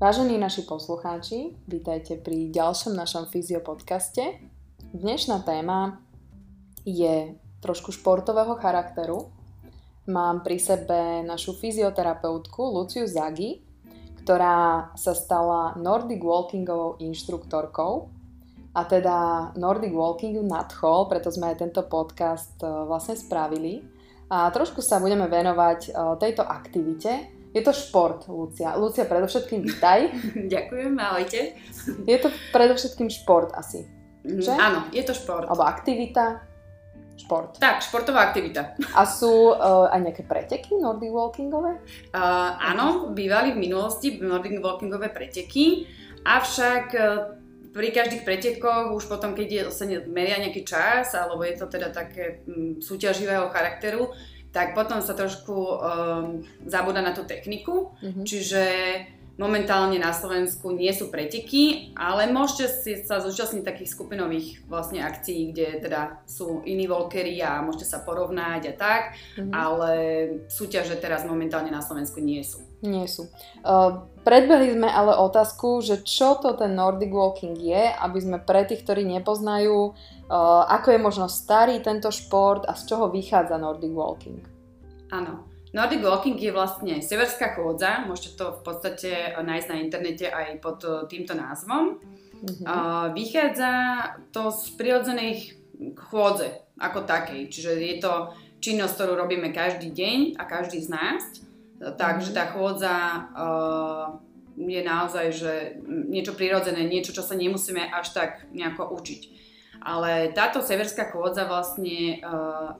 Vážení naši poslucháči, vítajte pri ďalšom našom fyziopodcaste. Dnešná téma je trošku športového charakteru. Mám pri sebe našu fyzioterapeutku Luciu Zagi, ktorá sa stala Nordic Walkingovou inštruktorkou a teda Nordic Walkingu nadchol, preto sme aj tento podcast e, vlastne spravili. A trošku sa budeme venovať e, tejto aktivite, je to šport, Lucia. Lucia, predovšetkým vítaj. Ďakujem, ahojte. Je to predovšetkým šport asi, mhm, že? Áno, je to šport. Alebo aktivita, šport. Tak, športová aktivita. A sú uh, aj nejaké preteky Nordic Walkingové? Uh, áno, bývali v minulosti Nordic Walkingové preteky, avšak uh, pri každých pretekoch, už potom, keď je, sa meria nejaký čas, alebo je to teda také um, súťaživého charakteru, tak potom sa trošku um, zabúda na tú techniku, mm-hmm. čiže momentálne na Slovensku nie sú preteky, ale môžete si sa zúčastniť takých skupinových vlastne akcií, kde teda sú iní volkery a môžete sa porovnať a tak, mm-hmm. ale súťaže teraz momentálne na Slovensku nie sú. Nie sú. Uh, predbehli sme ale otázku, že čo to ten Nordic Walking je, aby sme pre tých, ktorí nepoznajú, uh, ako je možno starý tento šport a z čoho vychádza Nordic Walking. Áno. Nordic Walking je vlastne severská chôdza, môžete to v podstate nájsť na internete aj pod týmto názvom. Mm-hmm. Vychádza to z prirodzenej chôdze ako takej, čiže je to činnosť, ktorú robíme každý deň a každý z nás Takže tá chôdza je naozaj, že niečo prirodzené, niečo, čo sa nemusíme až tak nejako učiť. Ale táto severská chôdza vlastne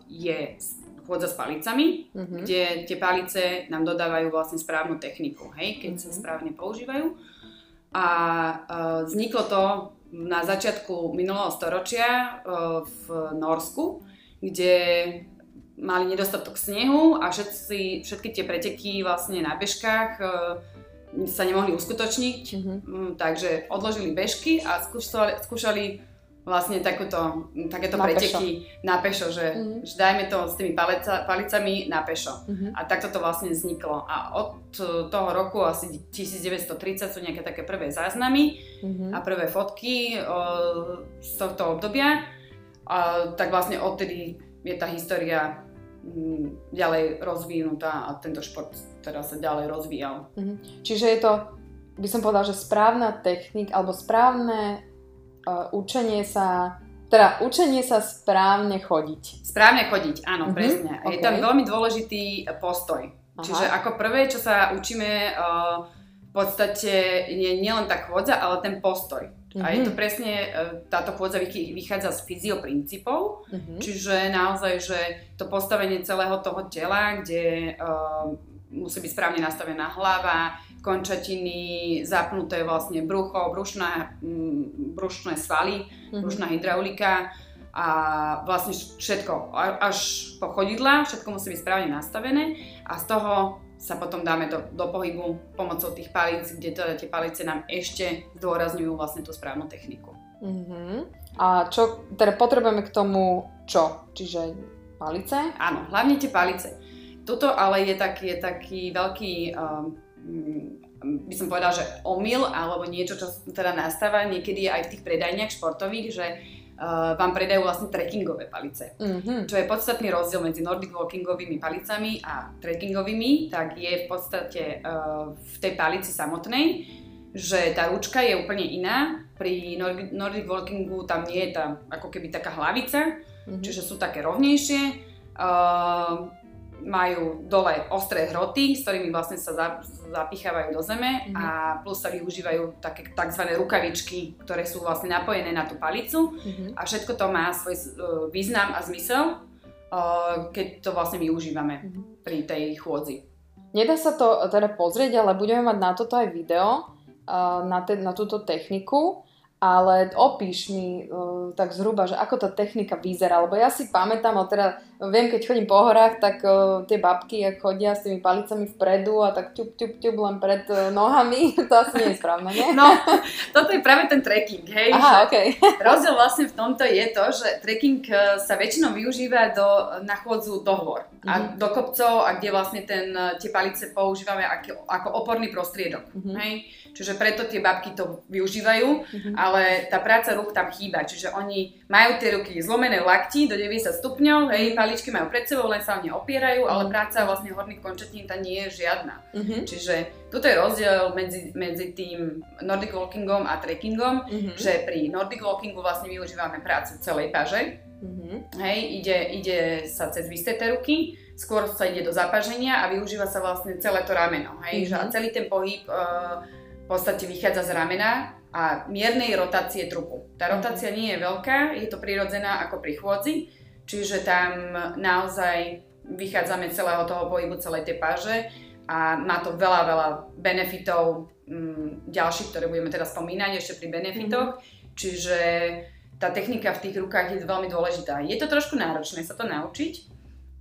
je chôdza s palicami, mm-hmm. kde tie palice nám dodávajú vlastne správnu techniku, hej, keď mm-hmm. sa správne používajú. A uh, vzniklo to na začiatku minulého storočia uh, v Norsku, kde mali nedostatok snehu a všetci, všetky tie preteky vlastne na bežkách e, sa nemohli uskutočniť, mm-hmm. takže odložili bežky a skúšali, skúšali vlastne takúto, takéto na preteky pešo. na pešo, že, mm-hmm. že dajme to s tými palica, palicami na pešo. Mm-hmm. A takto to vlastne vzniklo. A od toho roku asi 1930 sú nejaké také prvé záznamy mm-hmm. a prvé fotky o, z tohto obdobia. A, tak vlastne odtedy je tá história Mm, ďalej rozvinutá a tento šport teda sa ďalej rozvíjal. Mhm. Čiže je to, by som povedala, že správna technika alebo správne uh, učenie sa teda učenie sa správne chodiť. Správne chodiť, áno, uh-huh. presne. Okay. Je tam veľmi dôležitý postoj. Aha. Čiže ako prvé, čo sa učíme, uh, v podstate je nielen tá chôdza, ale ten postoj. Mm-hmm. A je to mhm. presne, e, táto chôdza vychádza z fyzioprincípov, mm-hmm. čiže naozaj, že to postavenie celého toho tela, kde uh, musí byť správne nastavená hlava, končatiny, zapnuté vlastne brucho, brušná, mm, brušné svaly, mm-hmm. brušná hydraulika a vlastne všetko, až po chodidla, všetko musí byť správne nastavené a z toho sa potom dáme do, do pohybu pomocou tých palíc, kde teda tie palice nám ešte zdôrazňujú vlastne tú správnu techniku. Uh-huh. A čo, teda potrebujeme k tomu čo? Čiže palice? Áno, hlavne tie palice. Toto ale je taký, je taký veľký, um, by som povedala, že omyl, alebo niečo, čo teda nastáva niekedy aj v tých predajniach športových, že uh, vám predajú vlastne trekkingové palice. Mm-hmm. Čo je podstatný rozdiel medzi Nordic walkingovými palicami a trekkingovými, tak je v podstate uh, v tej palici samotnej, že tá ručka je úplne iná. Pri Nordic, walkingu tam nie je tá ako keby taká hlavica, mm-hmm. čiže sú také rovnejšie. Uh, majú dole ostré hroty, s ktorými vlastne sa zapichávajú do zeme mm-hmm. a plus sa využívajú také tzv. rukavičky, ktoré sú vlastne napojené na tú palicu mm-hmm. a všetko to má svoj uh, význam a zmysel, uh, keď to vlastne využívame mm-hmm. pri tej chôdzi. Nedá sa to teda pozrieť, ale budeme mať na toto aj video, uh, na, te, na túto techniku ale opíš mi uh, tak zhruba, že ako tá technika vyzerá, lebo ja si pamätám, ale teda viem, keď chodím po horách, tak uh, tie babky, ak chodia s tými palicami vpredu a tak ťup, ťup, ťup len pred uh, nohami, to asi nie je správne, nie? No, toto je práve ten trekking, hej. Aha, okay. rozdiel vlastne v tomto je to, že trekking sa väčšinou využíva do, na chôdzu do hôr mm-hmm. a mhm. do kopcov a kde vlastne ten, tie palice používame ako, ako oporný prostriedok, mm-hmm. hej. Čiže preto tie babky to využívajú, mm-hmm. ale tá práca rúk tam chýba. Čiže oni majú tie ruky zlomené v lakti do 90 stupňov, hej, paličky majú pred sebou, len sa o ne opierajú, ale mhm. práca vlastne horných končatín tam nie je žiadna. Mm-hmm. Čiže toto je rozdiel medzi, medzi tým Nordic walkingom a trekkingom, mm-hmm. že pri Nordic walkingu vlastne využívame prácu celej paže. Mm-hmm. Hej, ide, ide sa cez vysteté ruky, skôr sa ide do zapaženia a využíva sa vlastne celé to rameno. Hej, mm-hmm. že a celý ten pohyb uh, podstate vychádza z ramena a miernej rotácie trupu. Tá mhm. rotácia nie je veľká, je to prirodzená ako pri chôdzi, čiže tam naozaj vychádzame celého toho pohybu, celej tej páže a má to veľa, veľa benefitov m, mm, ďalších, ktoré budeme teraz spomínať ešte pri benefitoch. Mm-hmm. Čiže tá technika v tých rukách je veľmi dôležitá. Je to trošku náročné sa to naučiť,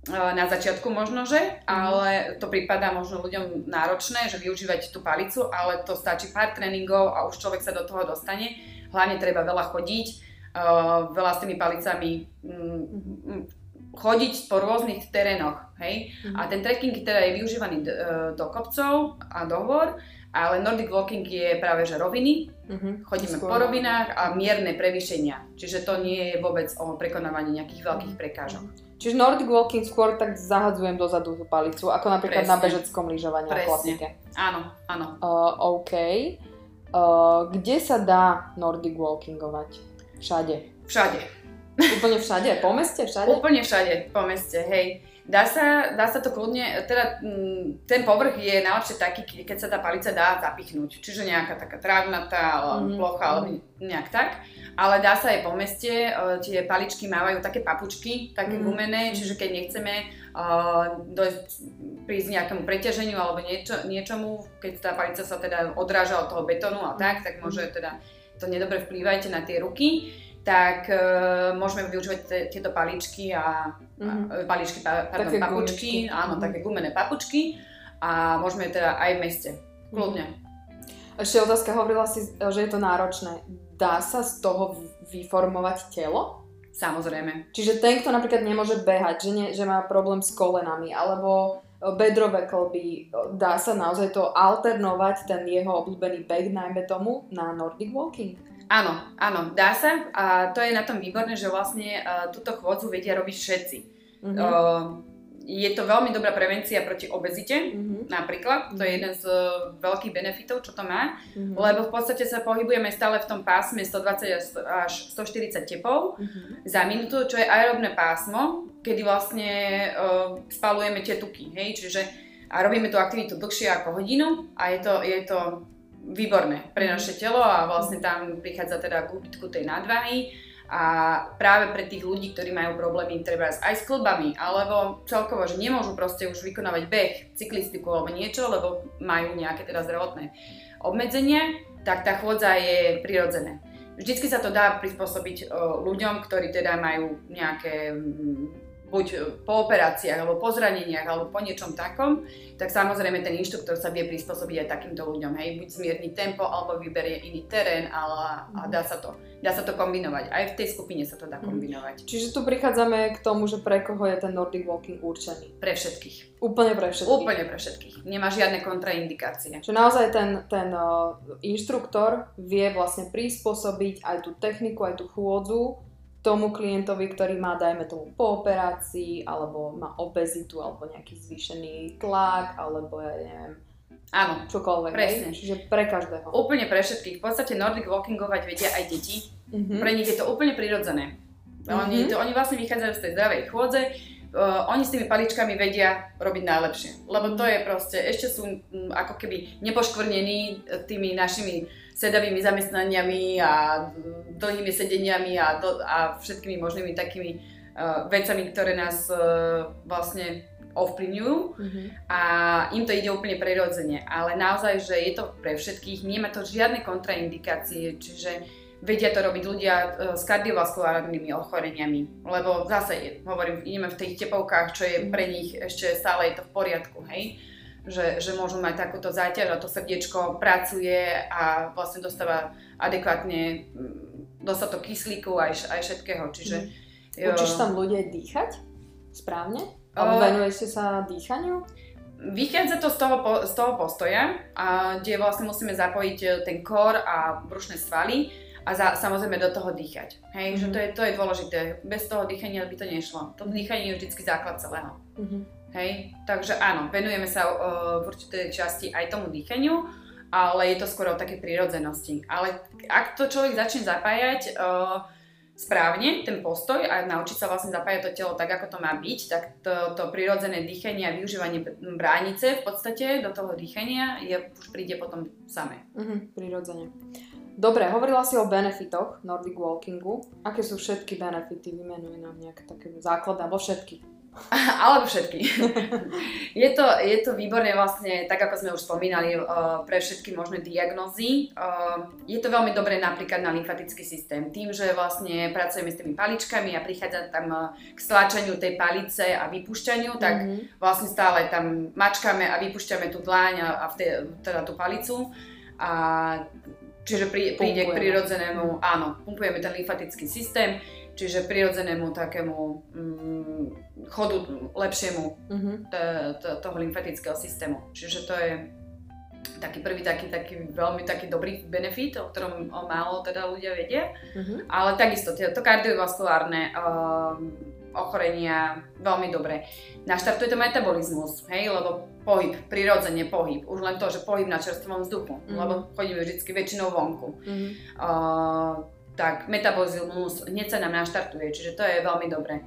na začiatku možno, že, mhm. ale to prípada možno ľuďom náročné, že využívať tú palicu, ale to stačí pár tréningov a už človek sa do toho dostane. Hlavne treba veľa chodiť, uh, veľa s tými palicami um, chodiť po rôznych terénoch, hej. Mm-hmm. A ten trekking teda je využívaný do, do kopcov a do hôr, ale Nordic Walking je práve že roviny, mm-hmm. chodíme Skôr. po rovinách a mierne prevýšenia, čiže to nie je vôbec o prekonávaní nejakých veľkých prekážok. Čiže Nordic Walking skôr tak zahadzujem dozadu tú palicu, ako napríklad Presne. na bežeckom lyžovaní a klasike. Áno, áno. Uh, OK. Uh, kde sa dá Nordic Walkingovať? Všade? Všade. Úplne všade? Po meste? Všade? Úplne všade, po meste, hej. Dá sa, dá sa to kľudne, teda mm, ten povrch je najlepšie taký, keď sa tá palica dá zapichnúť. Čiže nejaká taká trávnatá mm-hmm. plocha alebo nejak tak. Ale dá sa aj po meste, uh, tie paličky mávajú také papučky, také mm-hmm. gumené, čiže keď nechceme uh, dojsť, prísť nejakému preťaženiu alebo niečo, niečomu, keď tá palica sa teda odráža od toho betónu a tak, tak môže mhm. teda to nedobre vplývajte na tie ruky tak uh, môžeme využívať te, tieto paličky a, mm-hmm. a paličky, pardon, také papučky, gumičky. áno, mm-hmm. také gumené papučky a môžeme teda aj v meste, kľudne. Mm-hmm. Ešte otázka, hovorila si, že je to náročné. Dá sa z toho vyformovať telo? Samozrejme. Čiže ten, kto napríklad nemôže behať, že, nie, že má problém s kolenami, alebo bedrové klby, dá sa naozaj to alternovať, ten jeho obľúbený beh, najmä tomu, na Nordic Walking? Áno, áno, dá sa a to je na tom výborné, že vlastne uh, túto chôdzu vedia robiť všetci. Mm-hmm. Uh, je to veľmi dobrá prevencia proti obezite, mm-hmm. Napríklad. To je mhm. jeden z uh, veľkých benefitov, čo to má, mm-hmm. lebo v podstate sa pohybujeme stále v tom pásme 120 až 140 tepov mm-hmm. za minútu, čo je aerobné pásmo, kedy vlastne uh, spalujeme tie tuky, hej, čiže a robíme tú aktivitu dlhšie ako hodinu a je to, je to výborné pre naše telo a vlastne tam prichádza teda k úbytku tej nadváhy a práve pre tých ľudí, ktorí majú problémy treba aj s klbami, alebo celkovo, že nemôžu proste už vykonávať beh, cyklistiku alebo niečo, lebo majú nejaké teda zdravotné obmedzenia, tak tá chôdza je prirodzené. Vždycky sa to dá prispôsobiť ľuďom, ktorí teda majú nejaké buď po operáciách, alebo po zraneniach, alebo po niečom takom, tak samozrejme ten inštruktor sa vie prispôsobiť aj takýmto ľuďom, hej, buď zmierni tempo, alebo vyberie iný terén, ale a dá sa to, dá sa to kombinovať. Aj v tej skupine sa to dá mhm. kombinovať. Čiže tu prichádzame k tomu, že pre koho je ten Nordic Walking určený? Pre všetkých. Úplne pre všetkých? Úplne pre všetkých. Nemá žiadne kontraindikácie. Čiže naozaj ten, ten uh, inštruktor vie vlastne prispôsobiť aj tú techniku, aj tú chôdzu tomu klientovi, ktorý má, dajme tomu, po operácii, alebo má obezitu, alebo nejaký zvýšený tlak, alebo ja neviem, Áno, čokoľvek. Presne. Čiže pre každého. Úplne pre všetkých. V podstate Nordic walkingovať vedia aj deti. Mm-hmm. Pre nich je to úplne prirodzené. Mm-hmm. Oni, to, oni vlastne vychádzajú z tej zdravej chôdze, uh, oni s tými paličkami vedia robiť najlepšie. Lebo to je proste, ešte sú um, ako keby nepoškvrnení tými našimi sedavými zamestnaniami a dlhými sedeniami a, do, a všetkými možnými takými uh, vecami, ktoré nás uh, vlastne ovplyvňujú mm-hmm. a im to ide úplne prirodzene. Ale naozaj, že je to pre všetkých, nemá to žiadne kontraindikácie, čiže vedia to robiť ľudia e, s kardiovaskulárnymi ochoreniami, lebo zase, hovorím, ideme v tých tepovkách, čo je pre nich ešte stále je to v poriadku, hej že, že môžu mať takúto záťaž a to srdiečko pracuje a vlastne dostáva adekvátne mm, dostatok kyslíku aj, aj všetkého. Čiže, mm. Učíš tam ľudia dýchať správne? Alebo venuješ sa dýchaniu? Vychádza to z toho, z toho postoja, a, kde vlastne musíme zapojiť e, ten kor a brušné svaly a za, samozrejme do toho dýchať. Hej, mm-hmm. že to je, to je dôležité. Bez toho dýchania by to nešlo. To dýchanie je vždycky základ celého. Mm-hmm. Hej, takže áno, venujeme sa uh, v určitej časti aj tomu dýchaniu, ale je to skôr o také prírodzenosti. Ale ak to človek začne zapájať uh, správne, ten postoj a naučiť sa vlastne zapájať to telo tak, ako to má byť, tak to, to prírodzené dýchanie a využívanie bránice v podstate do toho dýchania je, už príde potom samé. Mhm, prirodzene. Dobre, hovorila si o benefitoch Nordic Walkingu. Aké sú všetky benefity? Vymenuj nám nejaké také základné, alebo všetky. Alebo všetky. je, to, je to výborné vlastne, tak ako sme už spomínali, uh, pre všetky možné diagnózy. Uh, je to veľmi dobré napríklad na lymfatický systém. Tým, že vlastne pracujeme s tými paličkami a prichádza tam uh, k stlačaniu tej palice a vypúšťaniu, tak mm-hmm. vlastne stále tam mačkáme a vypúšťame tú dláň a, a vtedy, teda tú palicu. A čiže prí, príde k prirodzenému, áno, pumpujeme ten lymfatický systém čiže prirodzenému takému mm, chodu lepšiemu mm-hmm. t- t- toho lymfatického systému. Čiže to je taký prvý taký, taký veľmi taký dobrý benefit, o ktorom o málo teda ľudia vedia. Mm-hmm. Ale takisto to kardiovaskulárne uh, ochorenia veľmi dobre. Naštartuje to metabolizmus, hej, lebo pohyb, prirodzene pohyb. Už len to, že pohyb na čerstvom vzduchu, mm-hmm. lebo chodíme vždy väčšinou vonku. Mm-hmm. Uh, tak metabolizmus hneď sa nám naštartuje, čiže to je veľmi dobré.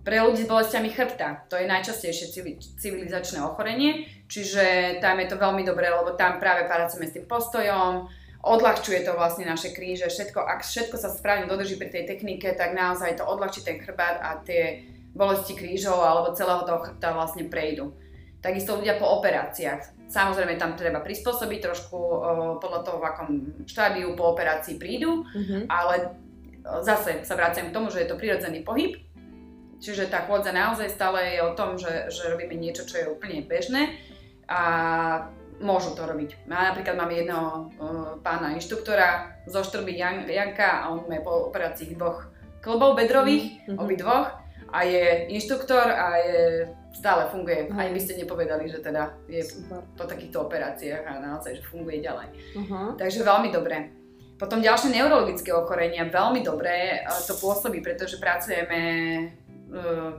Pre ľudí s bolestiami chrbta, to je najčastejšie civilizačné ochorenie, čiže tam je to veľmi dobré, lebo tam práve pracujeme s tým postojom, odľahčuje to vlastne naše kríže, všetko, ak všetko sa správne dodrží pri tej technike, tak naozaj to odľahčí ten chrbát a tie bolesti krížov alebo celého toho chrbta vlastne prejdú. Takisto ľudia po operáciách. Samozrejme tam treba prispôsobiť trošku podľa toho, v akom štádiu po operácii prídu, mm-hmm. ale zase sa vraciam k tomu, že je to prirodzený pohyb, čiže tá chôdza naozaj stále je o tom, že, že robíme niečo, čo je úplne bežné a môžu to robiť. Ja napríklad mám jedného uh, pána inštruktora zo Štrby Jan, Janka a on má po operácii dvoch klbov bedrových, mm-hmm. obi dvoch a je inštruktor a je stále funguje. Hej. Ani by ste nepovedali, že teda je Super. po takýchto operáciách a naozaj, že funguje ďalej. Uh-huh. Takže veľmi dobré. Potom ďalšie neurologické ochorenia, veľmi dobré to pôsobí, pretože pracujeme uh,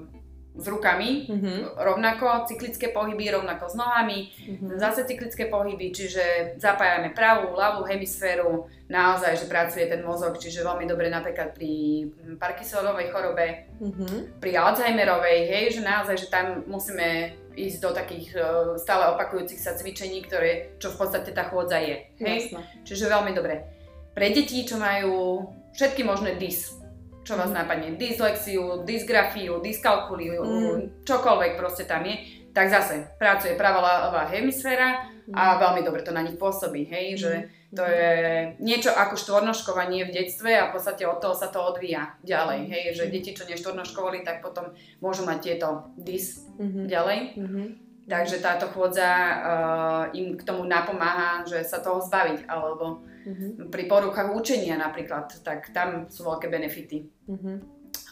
s rukami, mm-hmm. rovnako cyklické pohyby, rovnako s nohami, mm-hmm. zase cyklické pohyby, čiže zapájame pravú, ľavú hemisféru, naozaj, že pracuje ten mozog, čiže veľmi dobre napríklad pri Parkinsonovej chorobe, mm-hmm. pri Alzheimerovej, hej, že naozaj, že tam musíme ísť do takých uh, stále opakujúcich sa cvičení, ktoré, čo v podstate tá chôdza je, hej, Jasne. čiže veľmi dobre. Pre deti, čo majú všetky možné dys, čo vás napadne, dyslexiu, dysgrafiu, dyskalkuliu, mm. čokoľvek proste tam je, tak zase pracuje pravá hemisféra a mm. veľmi dobre to na nich pôsobí, hej, že mm. to je niečo ako štvornoškovanie v detstve a v podstate od toho sa to odvíja ďalej, hej, že mm. deti, čo neštvornoškovali, tak potom môžu mať tieto dys mm-hmm. ďalej. Mm-hmm. Takže táto chôdza uh, im k tomu napomáha, že sa toho zbaviť, alebo Mm-hmm. Pri poruchách učenia napríklad, tak tam sú veľké benefity. Mm-hmm.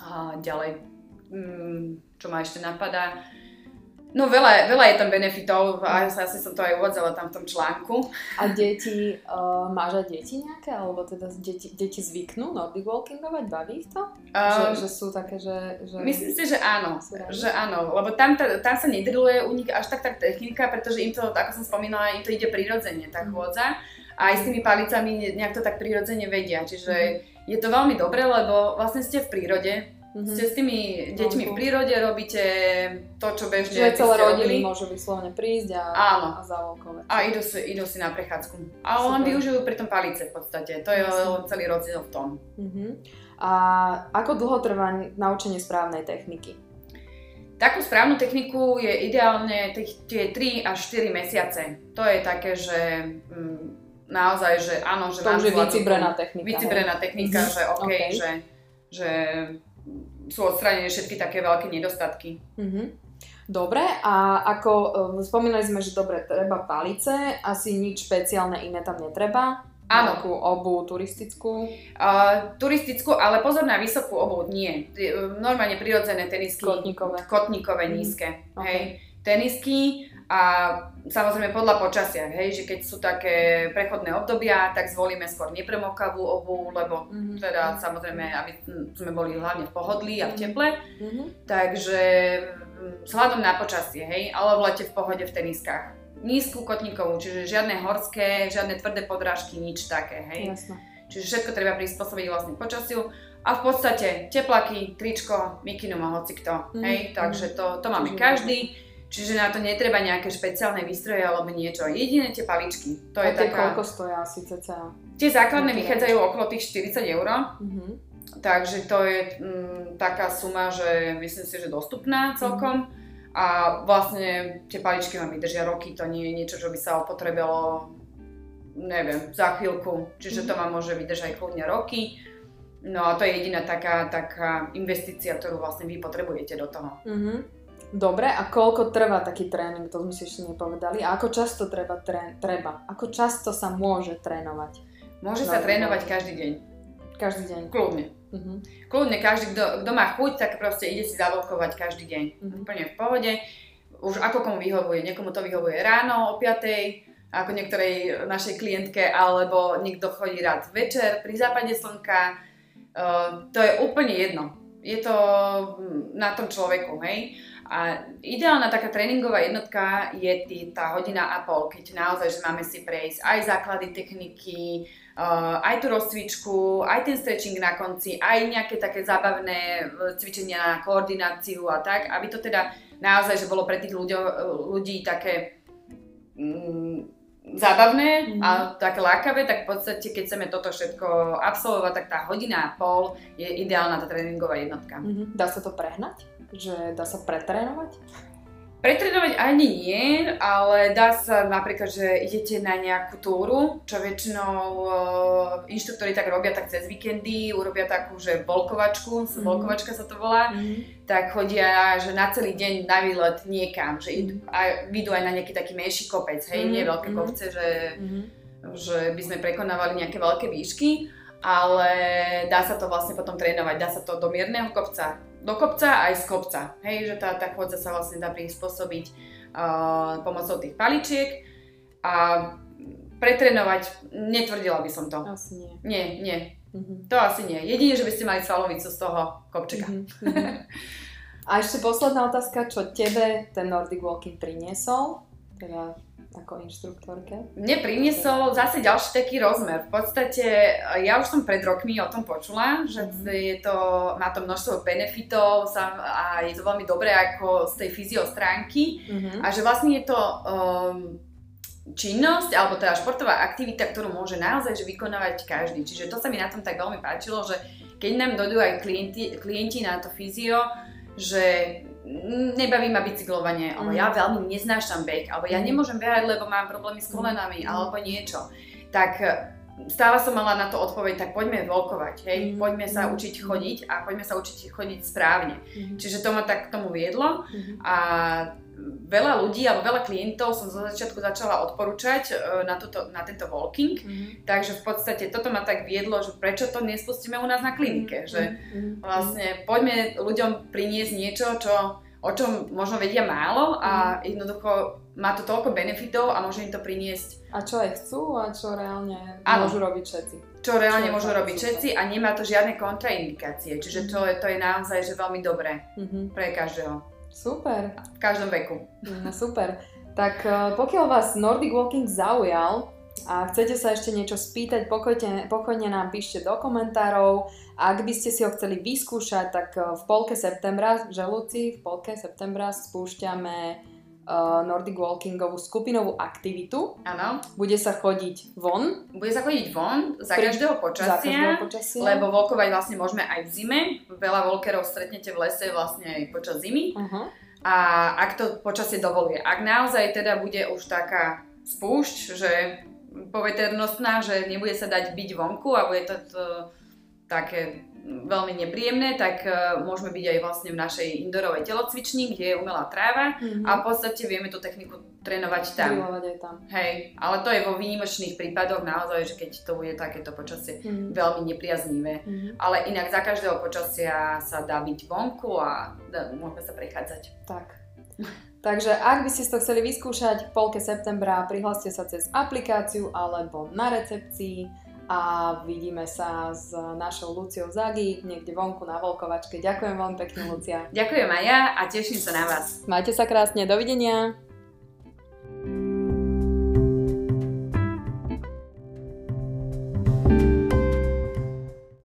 A ďalej, mm, čo ma ešte napadá, No veľa, veľa je tam benefitov a ja asi som to aj uvádzala tam v tom článku. A deti, uh, máš aj deti nejaké? Alebo teda deti, deti zvyknú Nordic walkingovať? Baví ich to? Um, že, že sú také, že... že myslím si, že áno. Že áno, lebo tam, tam sa nedriluje u nich až tak tá technika, pretože im to, ako som spomínala, im to ide prirodzene, tá mhm. chôdza. Mm a aj s tými palicami nejak to tak prirodzene vedia. Čiže mm-hmm. je to veľmi dobré, lebo vlastne ste v prírode, Mm-hmm. Ste s tými deťmi v prírode, robíte to, čo bežne Že celé rodiny môžu vyslovene prísť a, Áno. a zavolkovať. A idú si, idú si na prechádzku. A len využijú pri tom palice v podstate. To je Jasne. celý rozdiel v tom. Mm-hmm. A ako dlho trvá naučenie správnej techniky? Takú správnu techniku je ideálne tie 3 až 4 mesiace. To je také, že mm, naozaj, že áno, že to mám už je vycibrená technika. Vycibrená technika, Mhm. že OK, Okay. že, že sú odstranené všetky také veľké nedostatky. Mhm. Dobre, a ako um, spomínali sme, že dobre, treba palice, asi nič špeciálne iné tam netreba. Áno. Nejakú obu turistickú. Uh, turistickú, ale pozor na vysokú obuv, nie. Uh, Normálne prirodzené tenisky. Kotníkové. Kotníkové, Mhm. nízke. Ok. Hej. Tenisky a samozrejme podľa počasia, hej, že keď sú také prechodné obdobia, tak zvolíme skôr nepremokavú obu, lebo Mhm. teda samozrejme, aby sme boli hlavne v pohodlí a v teple, Mhm. takže mm, vzhľadom na počasie, hej, ale v lete v pohode v teniskách. Nízku kotníkovú, čiže žiadne horské, žiadne tvrdé podrážky, nič také, hej. Jasné. Čiže všetko treba prispôsobiť vlastne počasiu a v podstate teplaky, tričko, mikinu má hoci kto, Mhm, hej, takže to, to máme Čiže- každý, čiže na to netreba nejaké špeciálne výstroje alebo niečo, jediné tie paličky, to a je tie taká, koľko stoja asi cca? tie základné vychádzajú okolo tých 40 eur, Mhm. takže to je mm, taká suma, že myslím si, že dostupná celkom a vlastne tie paličky vám vydržia roky, to nie je niečo, čo by sa opotrebilo neviem, za chvíľku, čiže to vám môže vydržať kľudne roky. No a to je jediná taká, taká investícia, ktorú vlastne vy potrebujete do toho. Mhm. Dobre, a koľko trvá taký tréning, to sme si ešte nepovedali. A ako často treba, tré- treba? Ako často sa môže trénovať? Môže No, sa no. trénovať každý deň, Každý deň. kľudne. Mhm. Kľudne každý, kto, kto má chuť, tak proste ide si zavodkovať každý deň. Mhm. Úplne v pohode. Už ako komu vyhovuje. Niekomu to vyhovuje ráno o 5 ako niektorej našej klientke, alebo niekto chodí rád večer pri západe slnka. Uh, to je úplne jedno. Je to mm, na tom človeku, hej. A ideálna taká tréningová jednotka je tý, tá hodina a pol, keď naozaj, že máme si prejsť aj základy techniky, uh, aj tú rozcvičku, aj ten stretching na konci, aj nejaké také zábavné uh, cvičenia na koordináciu a tak, aby to teda naozaj, že bolo pre tých ľuďo, ľudí také mm, zábavné Mhm. a také lákavé, tak v podstate, keď chceme toto všetko absolvovať, tak tá hodina a pol je ideálna tá tréningová jednotka. Mhm. Dá sa to prehnať? Že dá sa pretrénovať? Pretrénovať ani nie, ale dá sa napríklad, že idete na nejakú túru, čo väčšinou uh, inštruktori tak robia tak cez víkendy, urobia takú, že volkovačku, Mhm. volkovačka sa to volá, Mhm. tak chodia, že na celý deň na výlet niekam, že idú, Mhm. a idú aj na nejaký taký menší kopec, hej, Mhm, nie veľké mhm. kopce, že, Mhm. že by sme prekonávali nejaké veľké výšky, ale dá sa to vlastne potom trénovať, dá sa to do mierneho kopca, do kopca aj z kopca, hej, že tá, tá chôdza sa vlastne dá prispôsobiť uh, pomocou tých paličiek a pretrénovať, netvrdila by som to. Asi nie. Nie, nie, Mhm. to asi nie. Jedine, že by ste mali svalovicu z toho kopčeka. Mhm. Mhm. A ešte posledná otázka, čo tebe ten Nordic Walking priniesol? Teda ako inštruktorke? Mne priniesol zase ďalší taký rozmer. V podstate ja už som pred rokmi o tom počula, že Mhm. je to, má to množstvo benefitov a je to veľmi dobré ako z tej fyzio stránky Mhm. a že vlastne je to um, činnosť alebo teda športová aktivita, ktorú môže naozaj že vykonávať každý. Čiže to sa mi na tom tak veľmi páčilo, že keď nám dojdú aj klienti, klienti na to fyzio, že nebaví ma bicyklovanie, alebo Mhm. ja veľmi neznášam beh, alebo ja Mhm. nemôžem behať, lebo mám problémy s kolenami, Mhm. alebo niečo. Tak e, stále som mala na to odpoveď, tak poďme volkovať, hej, Mhm. poďme sa Mhm. učiť chodiť a poďme sa učiť chodiť správne. Mhm. Čiže to ma tak k tomu viedlo Mhm. a veľa ľudí alebo veľa klientov som zo začiatku začala odporúčať e, na, toto, na tento walking, Mhm. takže v podstate toto ma tak viedlo, že prečo to nespustíme u nás na klinike, že Mhm. vlastne poďme ľuďom priniesť niečo, čo, o čom možno vedia málo a jednoducho má to toľko benefitov a môže im to priniesť, A čo aj chcú a čo reálne Áno. môžu robiť všetci. čo reálne Čo môžu robiť všetci a nemá to žiadne kontraindikácie, čiže to, je- to je naozaj že veľmi dobré Mhm. pre každého, Super. v každom veku. No super. Tak eh, pokiaľ vás Nordic Walking zaujal a chcete sa ešte niečo spýtať, pokojne, pokojne nám píšte do komentárov. A ak by ste si ho chceli vyskúšať, tak eh, v polke septembra, v Želúci, v polke septembra spúšťame eh, Nordic Walkingovú skupinovú aktivitu. Áno, Bude sa chodiť von bude sa chodiť von za Pri- každého za počasia. každého počasia. Lebo volkovať vlastne môžeme aj v zime. Veľa volkerov stretnete v lese vlastne aj počas zimy. Uh-huh. A ak to počasie dovoluje. Ak naozaj teda bude už taká spúšť, že poveternostná, že nebude sa dať byť vonku a bude to, to také veľmi nepríjemné, tak uh, môžeme byť aj vlastne v našej indorovej telocvični, kde je umelá tráva mm-hmm. a v podstate vieme tú techniku trénovať tam. aj tam. Hej, ale to je vo výnimočných prípadoch naozaj, že keď to bude takéto počasie mm-hmm. veľmi nepriaznivé. Mm-hmm. Ale inak za každého počasia sa dá byť vonku a dá, môžeme sa prechádzať. Tak. Takže ak by ste to chceli vyskúšať v polke septembra, prihláste sa cez aplikáciu alebo na recepcii a vidíme sa s našou Luciou Zagi niekde vonku na Volkovačke. Ďakujem veľmi pekne, Lucia. Ďakujem aj ja a teším sa na vás. Majte sa krásne, dovidenia.